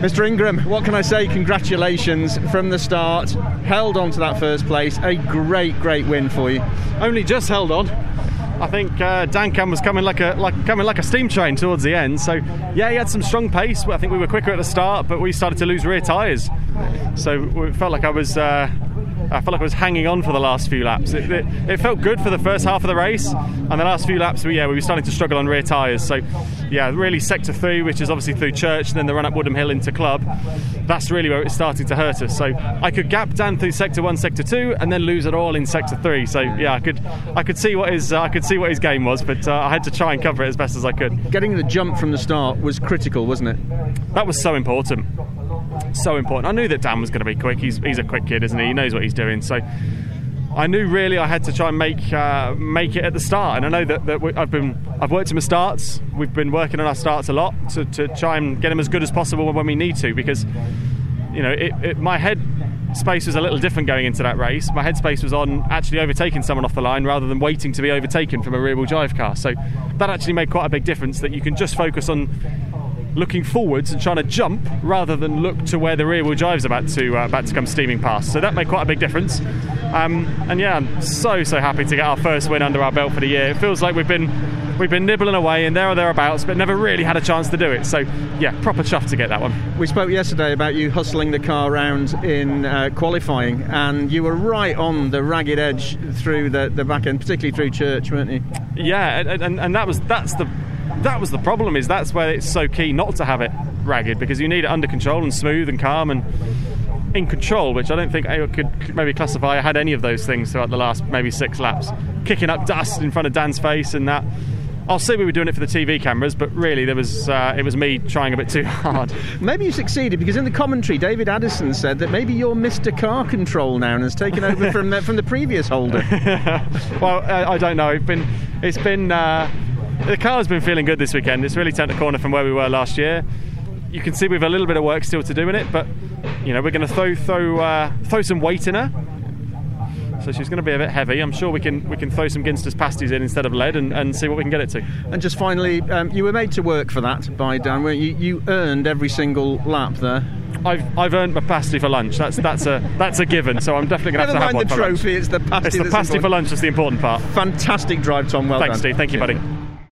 Mr. Ingram, what can I say? Congratulations from the start. Held on to that first place. A great, great win for you. Only just held on. I think uh, Duncan was coming like a like coming like a steam train towards the end. So yeah, he had some strong pace. I think we were quicker at the start, but we started to lose rear tyres. So it felt like I was. Uh, I felt like I was hanging on for the last few laps. It, it, it, felt good for the first half of the race, and the last few laps, we, yeah, we were starting to struggle on rear tyres. So, yeah, really sector three, which is obviously through Church, and then the run up Woodham Hill into Club. That's really where it's starting to hurt us. So, I could gap Dan through sector one, sector two, and then lose it all in sector three. So, yeah, I could I could see what his uh, I could see what his game was, but uh, I had to try and cover it as best as I could. Getting the jump from the start was critical, wasn't it? That was so important so important. I knew that Dan was going to be quick. He's, he's a quick kid, isn't he? He knows what he's doing. So I knew really I had to try and make uh, make it at the start. And I know that, that we, I've been I've worked in my starts. We've been working on our starts a lot to, to try and get them as good as possible when we need to because you know it, it, my head space was a little different going into that race. My headspace was on actually overtaking someone off the line rather than waiting to be overtaken from a rear wheel drive car. So that actually made quite a big difference that you can just focus on looking forwards and trying to jump rather than look to where the rear wheel drive's about to uh, about to come steaming past. So that made quite a big difference. Um, and yeah, I'm so so happy to get our first win under our belt for the year. It feels like we've been we've been nibbling away and there or thereabouts, but never really had a chance to do it. So yeah, proper chuff to get that one. We spoke yesterday about you hustling the car around in uh, qualifying, and you were right on the ragged edge through the, the back end, particularly through Church, weren't you? Yeah, and, and, and that was that's the that was the problem. Is that's where it's so key not to have it ragged because you need it under control and smooth and calm and in control, which I don't think I could maybe classify. I had any of those things throughout the last maybe six laps, kicking up dust in front of Dan's face and that. I'll say we were doing it for the TV cameras, but really there was uh, it was me trying a bit too hard. maybe you succeeded because in the commentary, David Addison said that maybe you're Mr. Car Control now and has taken over from the, from the previous holder. well, I, I, don't know. It's been it's been. Uh, the car's been feeling good this weekend. It's really turned a corner from where we were last year. You can see we've a little bit of work still to do in it, but you know we're going to throw throw uh, throw some weight in her. So she's going to be a bit heavy. I'm sure we can we can throw some Ginsters pasties in instead of lead and, and see what we can get it to. And just finally, um, you were made to work for that by Dan. You, you earned every single lap there. I've I've earned my pasty for lunch. That's that's a that's a given. So I'm definitely going to have to have one. the trophy. Lunch. It's the pasty. It's the pasty important. for lunch. That's the important part. Fantastic drive, Tom. Well Thanks, done. Steve. Thank you, buddy.